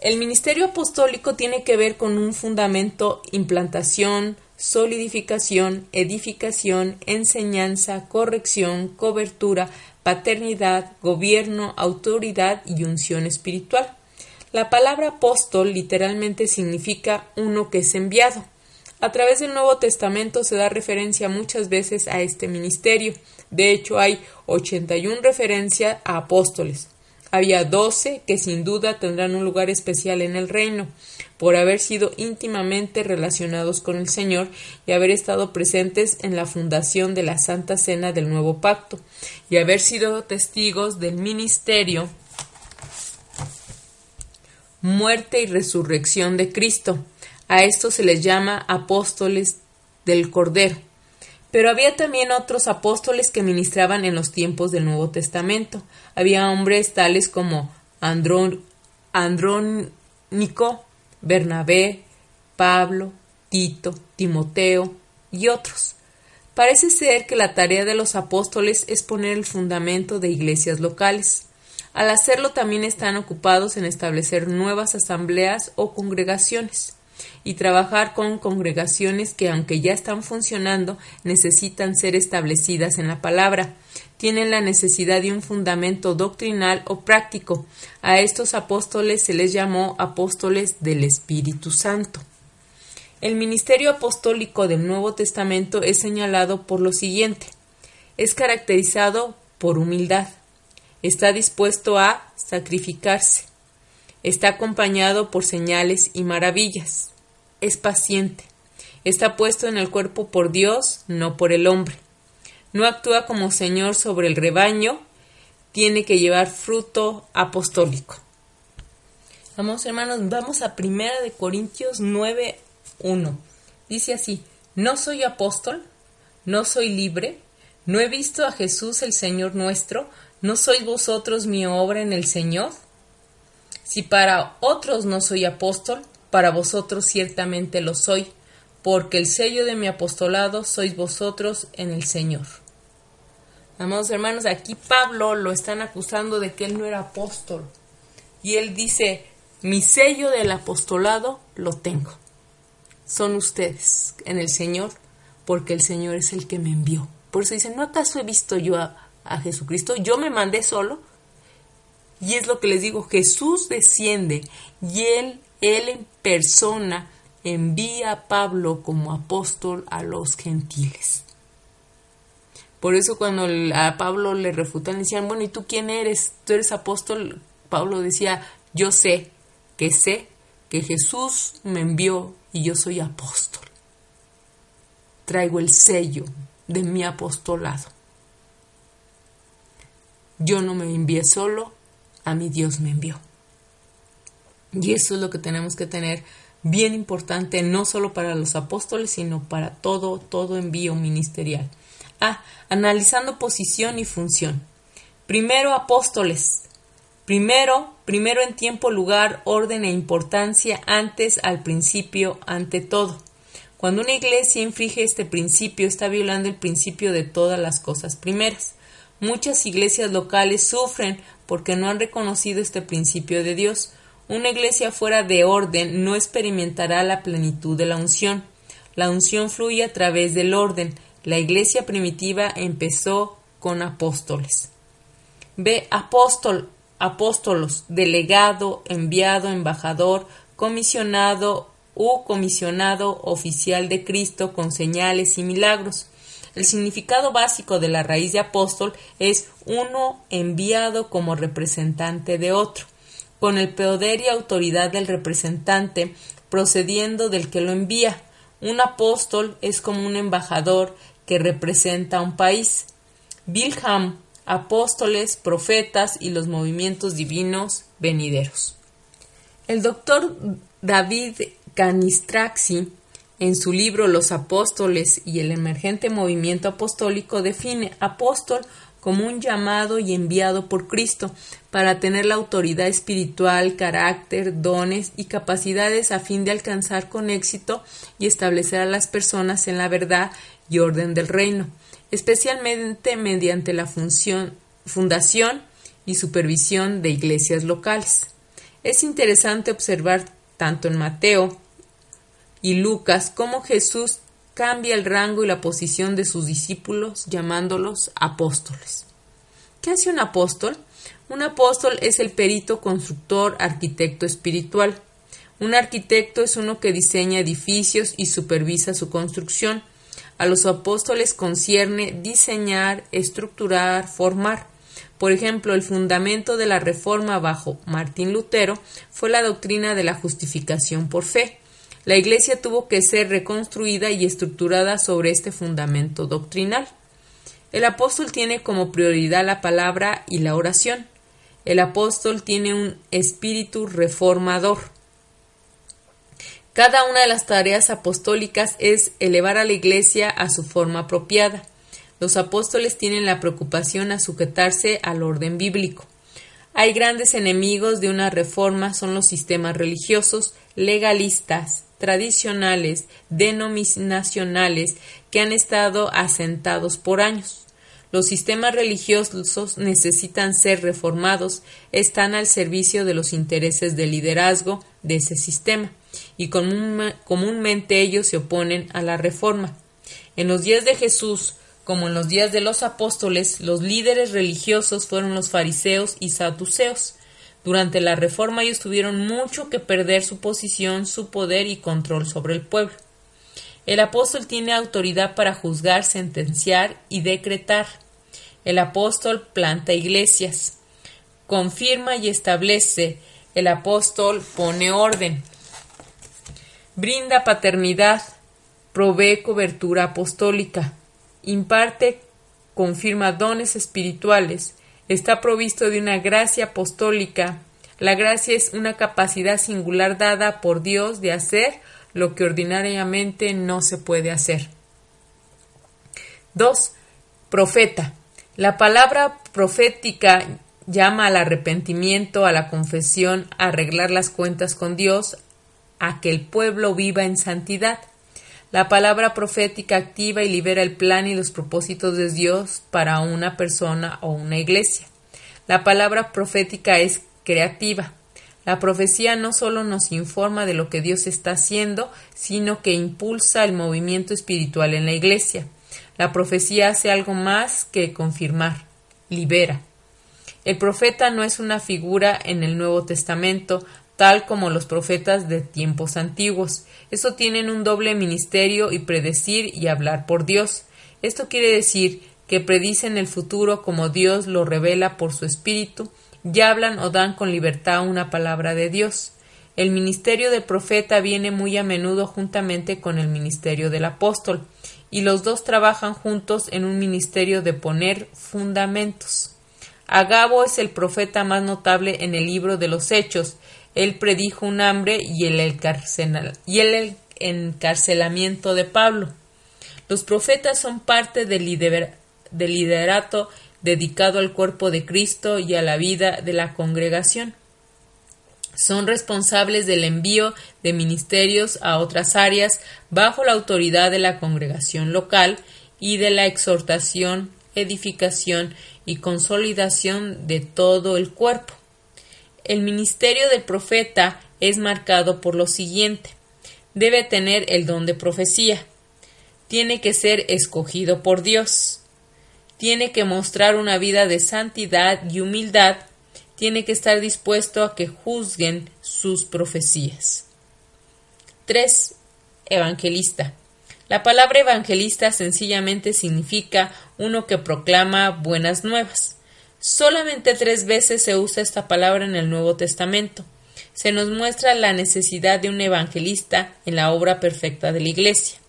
El ministerio apostólico tiene que ver con un fundamento, implantación, solidificación, edificación, enseñanza, corrección, cobertura, paternidad, gobierno, autoridad y unción espiritual. La palabra apóstol literalmente significa uno que es enviado. A través del Nuevo Testamento se da referencia muchas veces a este ministerio. De hecho, hay 81 referencias a apóstoles. Había 12 que sin duda tendrán un lugar especial en el reino, por haber sido íntimamente relacionados con el Señor y haber estado presentes en la fundación de la Santa Cena del Nuevo Pacto, y haber sido testigos del ministerio, muerte y resurrección de Cristo a esto se les llama apóstoles del Cordero. Pero había también otros apóstoles que ministraban en los tiempos del Nuevo Testamento. Había hombres tales como Andrón, Andrónico, Bernabé, Pablo, Tito, Timoteo y otros. Parece ser que la tarea de los apóstoles es poner el fundamento de iglesias locales. Al hacerlo también están ocupados en establecer nuevas asambleas o congregaciones y trabajar con congregaciones que, aunque ya están funcionando, necesitan ser establecidas en la palabra. Tienen la necesidad de un fundamento doctrinal o práctico. A estos apóstoles se les llamó apóstoles del Espíritu Santo. El ministerio apostólico del Nuevo Testamento es señalado por lo siguiente. Es caracterizado por humildad. está dispuesto a sacrificarse, está acompañado por señales y maravillas, es paciente, está puesto en el cuerpo por Dios, no por el hombre, no actúa como Señor sobre el rebaño, tiene que llevar fruto apostólico. Vamos hermanos, vamos a Primera de Corintios 9.1. Dice así, no soy apóstol, no soy libre, no he visto a Jesús el Señor nuestro, ¿no sois vosotros mi obra en el Señor? Si para otros no soy apóstol, para vosotros ciertamente lo soy, porque el sello de mi apostolado sois vosotros en el Señor. Amados hermanos, aquí Pablo lo están acusando de que él no era apóstol. Y él dice, mi sello del apostolado lo tengo. Son ustedes en el Señor, porque el Señor es el que me envió. Por eso dice, ¿no acaso he visto yo a, a Jesucristo? Yo me mandé solo. Y es lo que les digo, Jesús desciende y él, él en persona envía a Pablo como apóstol a los gentiles. Por eso cuando a Pablo le refutan, le decían, bueno, ¿y tú quién eres? ¿Tú eres apóstol? Pablo decía, yo sé que sé que Jesús me envió y yo soy apóstol. Traigo el sello de mi apostolado. Yo no me envié solo, a mi Dios me envió. Y eso es lo que tenemos que tener bien importante, no solo para los apóstoles, sino para todo, todo envío ministerial. Ah, analizando posición y función. Primero, apóstoles. Primero, primero en tiempo, lugar, orden e importancia, antes al principio, ante todo. Cuando una iglesia infringe este principio, está violando el principio de todas las cosas primeras. Muchas iglesias locales sufren porque no han reconocido este principio de Dios. Una iglesia fuera de orden no experimentará la plenitud de la unción. La unción fluye a través del orden. La iglesia primitiva empezó con apóstoles. Ve apóstol, apóstolos, delegado, enviado, embajador, comisionado u comisionado oficial de Cristo con señales y milagros. El significado básico de la raíz de apóstol es uno enviado como representante de otro, con el poder y autoridad del representante procediendo del que lo envía. Un apóstol es como un embajador que representa a un país. Bilham, apóstoles, profetas y los movimientos divinos venideros. El doctor David Canistraxi en su libro Los apóstoles y el emergente movimiento apostólico define apóstol como un llamado y enviado por Cristo para tener la autoridad espiritual, carácter, dones y capacidades a fin de alcanzar con éxito y establecer a las personas en la verdad y orden del reino, especialmente mediante la función, fundación y supervisión de iglesias locales. Es interesante observar tanto en Mateo y Lucas cómo Jesús cambia el rango y la posición de sus discípulos llamándolos apóstoles. ¿Qué hace un apóstol? Un apóstol es el perito constructor arquitecto espiritual. Un arquitecto es uno que diseña edificios y supervisa su construcción. A los apóstoles concierne diseñar, estructurar, formar. Por ejemplo, el fundamento de la reforma bajo Martín Lutero fue la doctrina de la justificación por fe. La Iglesia tuvo que ser reconstruida y estructurada sobre este fundamento doctrinal. El apóstol tiene como prioridad la palabra y la oración. El apóstol tiene un espíritu reformador. Cada una de las tareas apostólicas es elevar a la Iglesia a su forma apropiada. Los apóstoles tienen la preocupación a sujetarse al orden bíblico. Hay grandes enemigos de una reforma son los sistemas religiosos, legalistas, tradicionales, denominacionales que han estado asentados por años. Los sistemas religiosos necesitan ser reformados, están al servicio de los intereses del liderazgo de ese sistema y comúnmente ellos se oponen a la reforma. En los días de Jesús, como en los días de los apóstoles, los líderes religiosos fueron los fariseos y saduceos, durante la reforma ellos tuvieron mucho que perder su posición, su poder y control sobre el pueblo. El apóstol tiene autoridad para juzgar, sentenciar y decretar. El apóstol planta iglesias. confirma y establece. El apóstol pone orden. Brinda paternidad, provee cobertura apostólica, imparte, confirma dones espirituales, está provisto de una gracia apostólica. La gracia es una capacidad singular dada por Dios de hacer lo que ordinariamente no se puede hacer. 2. Profeta. La palabra profética llama al arrepentimiento, a la confesión, a arreglar las cuentas con Dios, a que el pueblo viva en santidad. La palabra profética activa y libera el plan y los propósitos de Dios para una persona o una iglesia. La palabra profética es creativa. La profecía no solo nos informa de lo que Dios está haciendo, sino que impulsa el movimiento espiritual en la iglesia. La profecía hace algo más que confirmar, libera. El profeta no es una figura en el Nuevo Testamento, tal como los profetas de tiempos antiguos. Estos tienen un doble ministerio y predecir y hablar por Dios. Esto quiere decir que predicen el futuro como Dios lo revela por su espíritu y hablan o dan con libertad una palabra de Dios. El ministerio del profeta viene muy a menudo juntamente con el ministerio del apóstol, y los dos trabajan juntos en un ministerio de poner fundamentos. Agabo es el profeta más notable en el libro de los Hechos. Él predijo un hambre y el, encarcelamiento de Pablo. Los profetas son parte del liderato dedicado al cuerpo de Cristo y a la vida de la congregación. Son responsables del envío de ministerios a otras áreas bajo la autoridad de la congregación local y de la exhortación, edificación y consolidación de todo el cuerpo. El ministerio del profeta es marcado por lo siguiente. Debe tener el don de profecía. Tiene que ser escogido por Dios tiene que mostrar una vida de santidad y humildad, tiene que estar dispuesto a que juzguen sus profecías. 3. Evangelista. La palabra evangelista sencillamente significa uno que proclama buenas nuevas. Solamente tres veces se usa esta palabra en el Nuevo Testamento. Se nos muestra la necesidad de un evangelista en la obra perfecta de la Iglesia.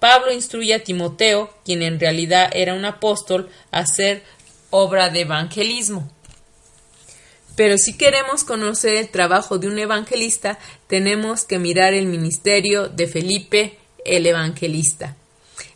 Pablo instruye a Timoteo, quien en realidad era un apóstol, a hacer obra de evangelismo. Pero si queremos conocer el trabajo de un evangelista, tenemos que mirar el ministerio de Felipe el evangelista.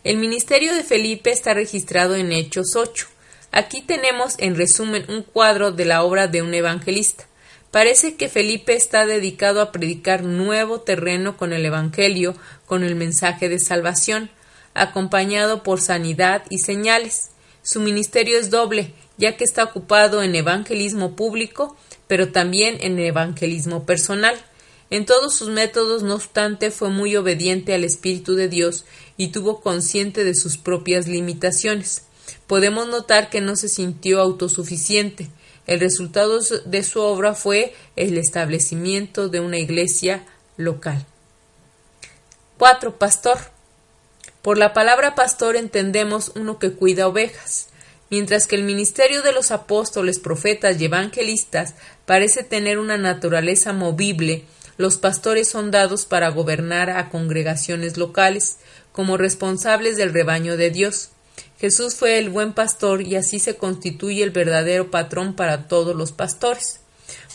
El ministerio de Felipe está registrado en Hechos 8. Aquí tenemos en resumen un cuadro de la obra de un evangelista. Parece que Felipe está dedicado a predicar nuevo terreno con el Evangelio, con el mensaje de salvación, acompañado por sanidad y señales. Su ministerio es doble, ya que está ocupado en evangelismo público, pero también en evangelismo personal. En todos sus métodos, no obstante, fue muy obediente al Espíritu de Dios y tuvo consciente de sus propias limitaciones. Podemos notar que no se sintió autosuficiente, el resultado de su obra fue el establecimiento de una iglesia local. 4. Pastor. Por la palabra pastor entendemos uno que cuida ovejas. Mientras que el ministerio de los apóstoles, profetas y evangelistas parece tener una naturaleza movible, los pastores son dados para gobernar a congregaciones locales como responsables del rebaño de Dios. Jesús fue el buen pastor y así se constituye el verdadero patrón para todos los pastores.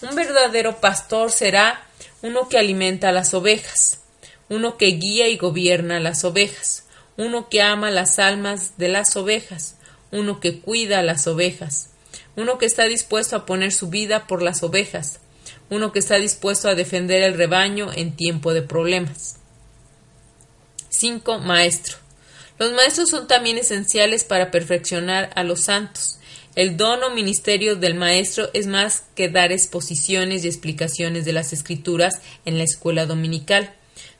Un verdadero pastor será uno que alimenta a las ovejas, uno que guía y gobierna a las ovejas, uno que ama las almas de las ovejas, uno que cuida a las ovejas, uno que está dispuesto a poner su vida por las ovejas, uno que está dispuesto a defender el rebaño en tiempo de problemas. 5. Maestro. Los maestros son también esenciales para perfeccionar a los santos. El don o ministerio del maestro es más que dar exposiciones y explicaciones de las escrituras en la escuela dominical.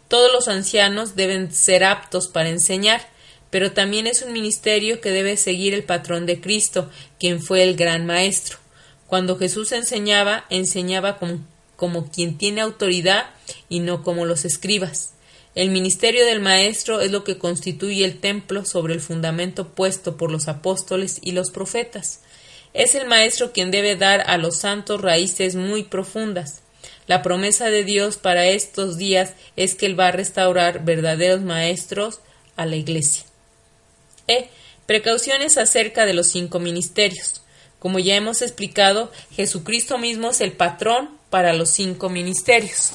Todos los ancianos deben ser aptos para enseñar, pero también es un ministerio que debe seguir el patrón de Cristo, quien fue el gran maestro. Cuando Jesús enseñaba, enseñaba como, como quien tiene autoridad y no como los escribas. El ministerio del Maestro es lo que constituye el templo sobre el fundamento puesto por los apóstoles y los profetas. Es el Maestro quien debe dar a los santos raíces muy profundas. La promesa de Dios para estos días es que Él va a restaurar verdaderos maestros a la Iglesia. E. Precauciones acerca de los cinco ministerios. Como ya hemos explicado, Jesucristo mismo es el patrón para los cinco ministerios.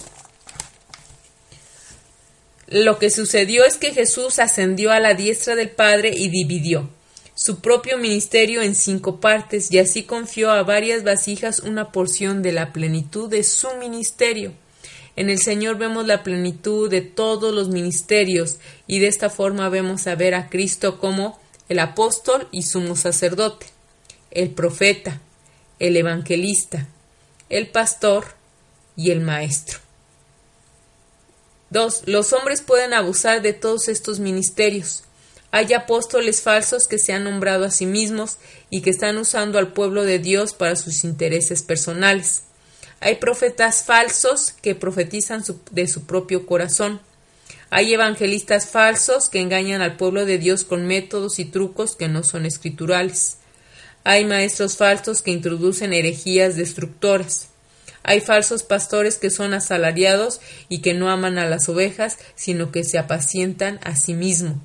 Lo que sucedió es que Jesús ascendió a la diestra del Padre y dividió su propio ministerio en cinco partes y así confió a varias vasijas una porción de la plenitud de su ministerio. En el Señor vemos la plenitud de todos los ministerios y de esta forma vemos a ver a Cristo como el apóstol y sumo sacerdote, el profeta, el evangelista, el pastor y el maestro. 2. Los hombres pueden abusar de todos estos ministerios. Hay apóstoles falsos que se han nombrado a sí mismos y que están usando al pueblo de Dios para sus intereses personales. Hay profetas falsos que profetizan de su propio corazón. Hay evangelistas falsos que engañan al pueblo de Dios con métodos y trucos que no son escriturales. Hay maestros falsos que introducen herejías destructoras. Hay falsos pastores que son asalariados y que no aman a las ovejas, sino que se apacientan a sí mismos.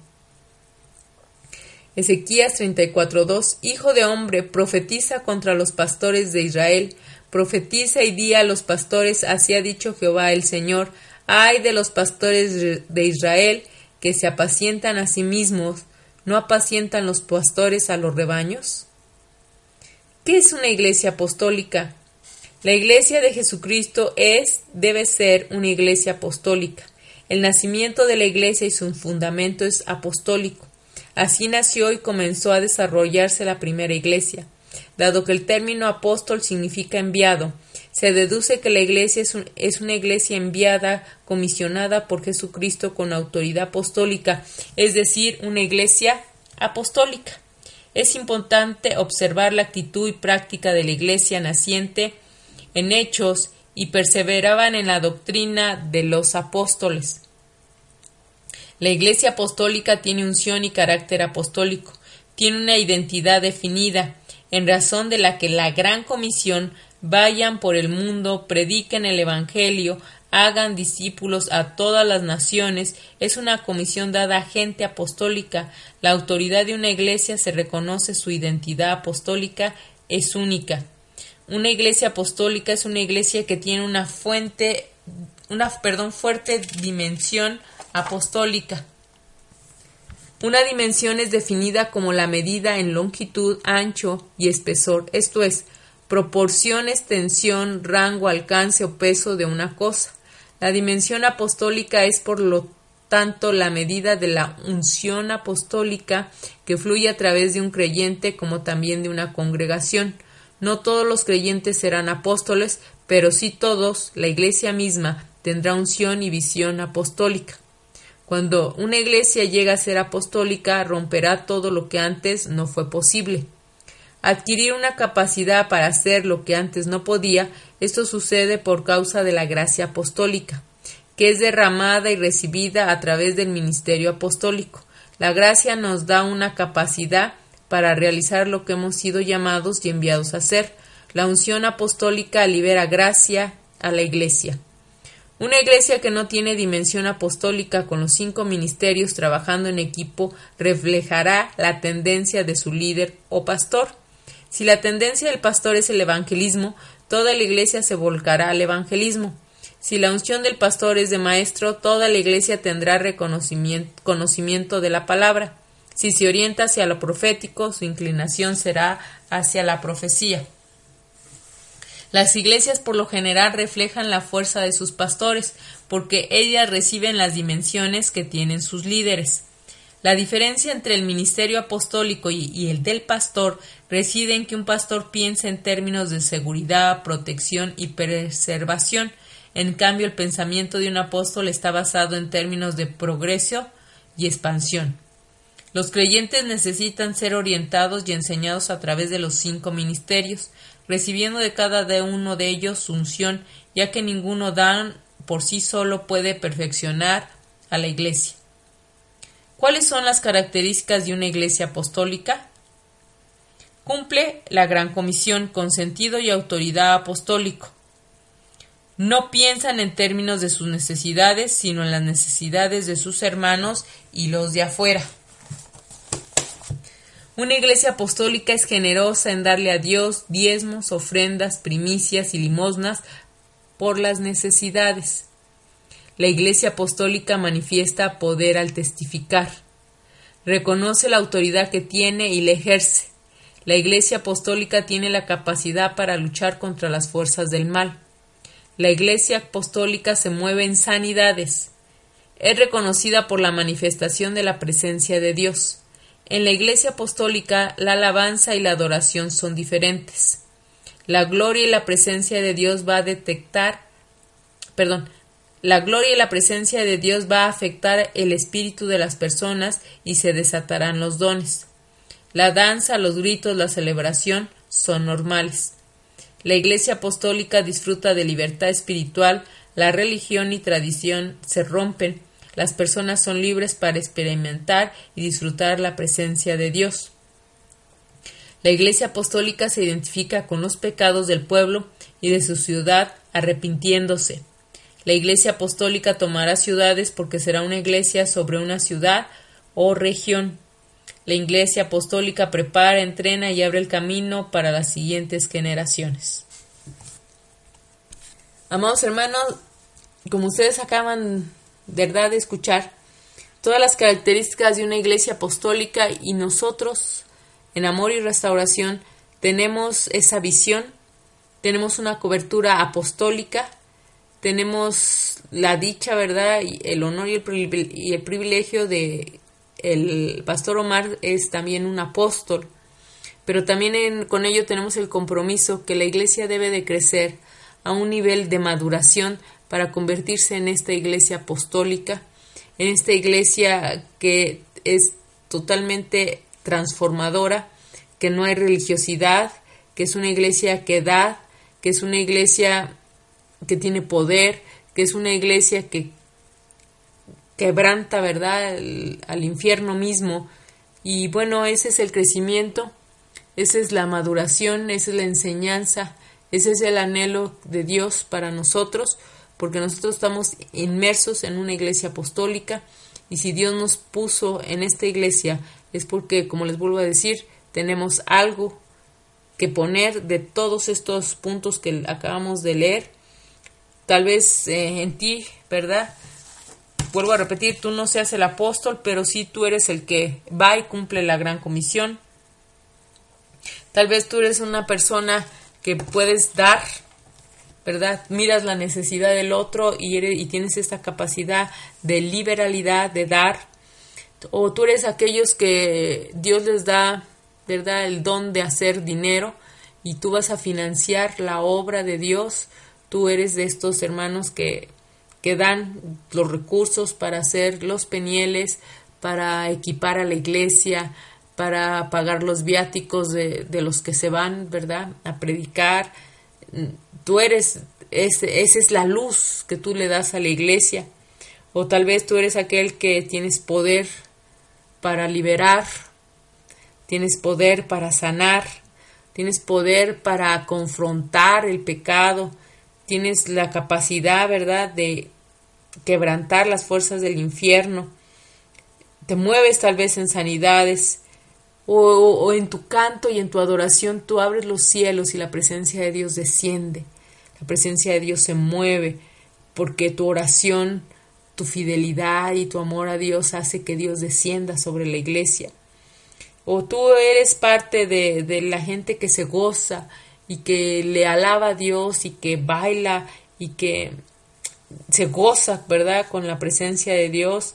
Ezequías 34:2 Hijo de hombre, profetiza contra los pastores de Israel, profetiza y di a los pastores, así ha dicho Jehová el Señor, ay de los pastores de Israel que se apacientan a sí mismos, ¿no apacientan los pastores a los rebaños? ¿Qué es una iglesia apostólica? La iglesia de Jesucristo es, debe ser, una iglesia apostólica. El nacimiento de la iglesia y su fundamento es apostólico. Así nació y comenzó a desarrollarse la primera iglesia. Dado que el término apóstol significa enviado, se deduce que la iglesia es, una iglesia enviada, comisionada por Jesucristo con autoridad apostólica, es decir, una iglesia apostólica. Es importante observar la actitud y práctica de la iglesia naciente en hechos y perseveraban en la doctrina de los apóstoles. La Iglesia apostólica tiene unción y carácter apostólico, tiene una identidad definida, en razón de la que la gran comisión vayan por el mundo, prediquen el Evangelio, hagan discípulos a todas las naciones, es una comisión dada a gente apostólica. La autoridad de una iglesia se reconoce su identidad apostólica es única. Una iglesia apostólica es una iglesia que tiene una fuente, una perdón, fuerte dimensión apostólica. Una dimensión es definida como la medida en longitud, ancho y espesor, esto es, proporción, extensión, rango, alcance o peso de una cosa. La dimensión apostólica es, por lo tanto, la medida de la unción apostólica que fluye a través de un creyente como también de una congregación. No todos los creyentes serán apóstoles, pero sí todos, la Iglesia misma, tendrá unción y visión apostólica. Cuando una iglesia llega a ser apostólica, romperá todo lo que antes no fue posible. Adquirir una capacidad para hacer lo que antes no podía, esto sucede por causa de la gracia apostólica, que es derramada y recibida a través del ministerio apostólico. La gracia nos da una capacidad para realizar lo que hemos sido llamados y enviados a hacer. La unción apostólica libera gracia a la Iglesia. Una iglesia que no tiene dimensión apostólica con los cinco ministerios trabajando en equipo reflejará la tendencia de su líder o pastor. Si la tendencia del pastor es el evangelismo, toda la iglesia se volcará al evangelismo. Si la unción del pastor es de maestro, toda la iglesia tendrá reconocimiento, conocimiento de la palabra. Si se orienta hacia lo profético, su inclinación será hacia la profecía. Las iglesias por lo general reflejan la fuerza de sus pastores, porque ellas reciben las dimensiones que tienen sus líderes. La diferencia entre el ministerio apostólico y, el del pastor reside en que un pastor piensa en términos de seguridad, protección y preservación. En cambio, el pensamiento de un apóstol está basado en términos de progreso y expansión. Los creyentes necesitan ser orientados y enseñados a través de los cinco ministerios, recibiendo de cada uno de ellos unción, ya que ninguno dan por sí solo puede perfeccionar a la Iglesia. ¿Cuáles son las características de una Iglesia apostólica? Cumple la gran comisión con sentido y autoridad apostólico. No piensan en términos de sus necesidades, sino en las necesidades de sus hermanos y los de afuera. Una iglesia apostólica es generosa en darle a Dios diezmos, ofrendas, primicias y limosnas por las necesidades. La iglesia apostólica manifiesta poder al testificar. Reconoce la autoridad que tiene y la ejerce. La iglesia apostólica tiene la capacidad para luchar contra las fuerzas del mal. La iglesia apostólica se mueve en sanidades. Es reconocida por la manifestación de la presencia de Dios. En la Iglesia Apostólica la alabanza y la adoración son diferentes. La gloria y la presencia de Dios va a detectar, perdón, la gloria y la presencia de Dios va a afectar el espíritu de las personas y se desatarán los dones. La danza, los gritos, la celebración son normales. La Iglesia Apostólica disfruta de libertad espiritual, la religión y tradición se rompen, las personas son libres para experimentar y disfrutar la presencia de Dios. La Iglesia Apostólica se identifica con los pecados del pueblo y de su ciudad arrepintiéndose. La Iglesia Apostólica tomará ciudades porque será una iglesia sobre una ciudad o región. La Iglesia Apostólica prepara, entrena y abre el camino para las siguientes generaciones. Amados hermanos, como ustedes acaban verdad escuchar todas las características de una iglesia apostólica y nosotros en amor y restauración tenemos esa visión, tenemos una cobertura apostólica, tenemos la dicha, ¿verdad? Y el honor y el, y el privilegio de el pastor Omar es también un apóstol, pero también con ello tenemos el compromiso que la iglesia debe de crecer a un nivel de maduración para convertirse en esta iglesia apostólica, en esta iglesia que es totalmente transformadora, que no hay religiosidad, que es una iglesia que da, que es una iglesia que tiene poder, que es una iglesia que quebranta, ¿verdad?, al infierno mismo. Y bueno, ese es el crecimiento, esa es la maduración, esa es la enseñanza, ese es el anhelo de Dios para nosotros porque nosotros estamos inmersos en una iglesia apostólica y si Dios nos puso en esta iglesia es porque, como les vuelvo a decir, tenemos algo que poner de todos estos puntos que acabamos de leer. Tal vez eh, en ti, ¿verdad? Vuelvo a repetir, tú no seas el apóstol, pero sí tú eres el que va y cumple la gran comisión. Tal vez tú eres una persona que puedes dar ¿verdad? Miras la necesidad del otro y, y tienes esta capacidad de liberalidad, de dar. O tú eres aquellos que Dios les da, ¿verdad? El don de hacer dinero y tú vas a financiar la obra de Dios. Tú eres de estos hermanos que, que dan los recursos para hacer los penieles, para equipar a la iglesia, para pagar los viáticos de, de los que se van, ¿verdad? A predicar tú eres, esa es la luz que tú le das a la iglesia, o tal vez tú eres aquel que tienes poder para liberar, tienes poder para sanar, tienes poder para confrontar el pecado, tienes la capacidad, ¿verdad?, de quebrantar las fuerzas del infierno, te mueves tal vez en sanidades, o, en tu canto y en tu adoración tú abres los cielos y la presencia de Dios desciende. La presencia de Dios se mueve porque tu oración, tu fidelidad y tu amor a Dios hace que Dios descienda sobre la iglesia. O tú eres parte de, de la gente que se goza y que le alaba a Dios y que baila y que se goza, ¿verdad?, con la presencia de Dios.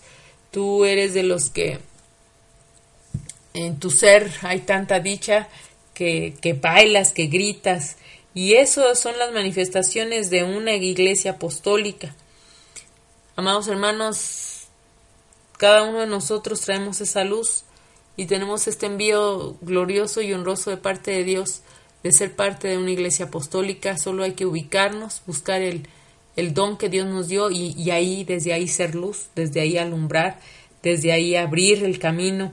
Tú eres de los que en tu ser hay tanta dicha que, que bailas, que gritas, y eso son las manifestaciones de una iglesia apostólica. Amados hermanos, cada uno de nosotros traemos esa luz y tenemos este envío glorioso y honroso de parte de Dios de ser parte de una iglesia apostólica. Solo hay que ubicarnos, buscar el, el don que Dios nos dio y, y ahí, desde ahí ser luz, desde ahí alumbrar, desde ahí abrir el camino,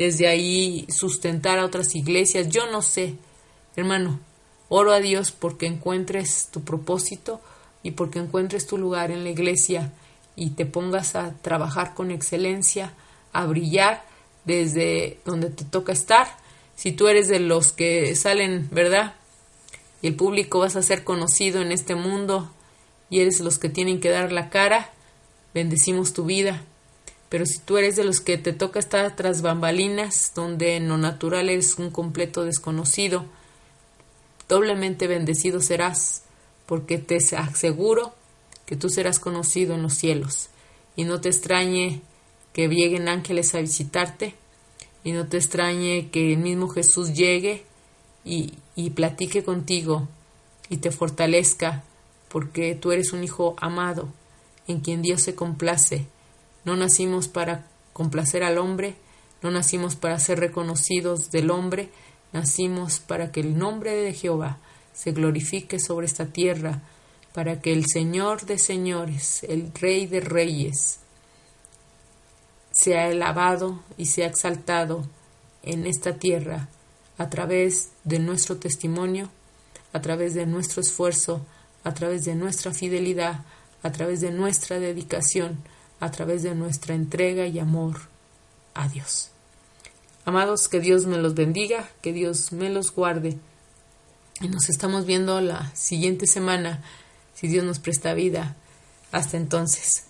desde ahí sustentar a otras iglesias, yo no sé, hermano, oro a Dios porque encuentres tu propósito y porque encuentres tu lugar en la iglesia y te pongas a trabajar con excelencia, a brillar desde donde te toca estar. Si tú eres de los que salen, ¿verdad? Y el público vas a ser conocido en este mundo y eres los que tienen que dar la cara, bendecimos tu vida. Pero si tú eres de los que te toca estar tras bambalinas, donde en lo natural eres un completo desconocido, doblemente bendecido serás, porque te aseguro que tú serás conocido en los cielos. Y no te extrañe que lleguen ángeles a visitarte, y no te extrañe que el mismo Jesús llegue y, y platique contigo y te fortalezca, porque tú eres un hijo amado, en quien Dios se complace. No nacimos para complacer al hombre, no nacimos para ser reconocidos del hombre, nacimos para que el nombre de Jehová se glorifique sobre esta tierra, para que el Señor de señores, el Rey de reyes, sea alabado y sea exaltado en esta tierra a través de nuestro testimonio, a través de nuestro esfuerzo, a través de nuestra fidelidad, a través de nuestra dedicación, a través de nuestra entrega y amor a Dios. Amados, que Dios me los bendiga, que Dios me los guarde. Y nos estamos viendo la siguiente semana, si Dios nos presta vida. Hasta entonces.